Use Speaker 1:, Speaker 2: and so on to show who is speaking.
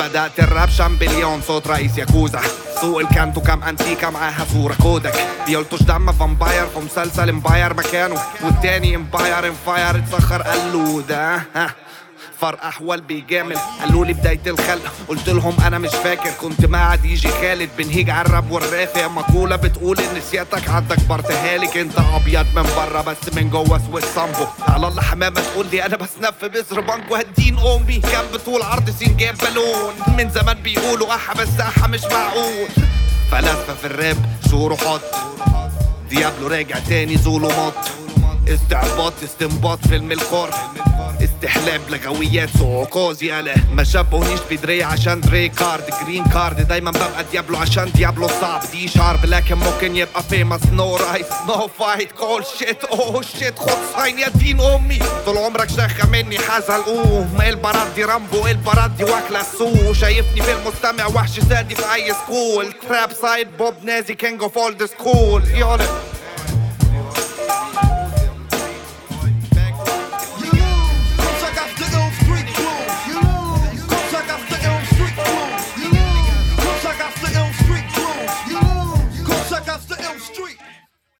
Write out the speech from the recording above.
Speaker 1: بدأت الراب شامبليون صوت رئيس ياكوزا سوق الكانتو كام انتيكا معاها صورة كودك بيلطش دم فامباير في مسلسل امباير مكانه والتاني امباير انفاير اتسخر قلودة ها فرق أحوال بيجامل. قالوا لي بداية الخلق قلت لهم أنا مش فاكر. كنت مع دي جي خالد بنهيج على الراب والرافع مقولة بتقول إن سيادتك عندك برتهالك أنت أبيض من بره بس من جوه سويس سامبو. على الله حمامة تقول لي أنا بسنف بزر بنك وهدين امي كان بطول عرض سنجاب بالون. من زمان بيقولوا احا بس احا مش معقول. فلاسفه في الراب شهور حط. ديابلو راجع تاني زولو مط. استعباط استنباط فيلم القر استحلاب لغويات سوقوز يالا ما شبهونيش بدري عشان دري كارد. جرين كارد دايما ببقى ديابلو عشان ديابلو صعب. دي شارب لكن ممكن يبقى فيمس نو رايس نو فايت كول شيت اوه شيت خد ساين يا دين أمي. طول عمرك شاخة مني حزل. قوم البراد دي رامبو البراد دي واكلة السوق. شايفني في المستمع وحش زادي في اي سكول تراب سايد بوب نازي كينج اوف اولد سكول يلا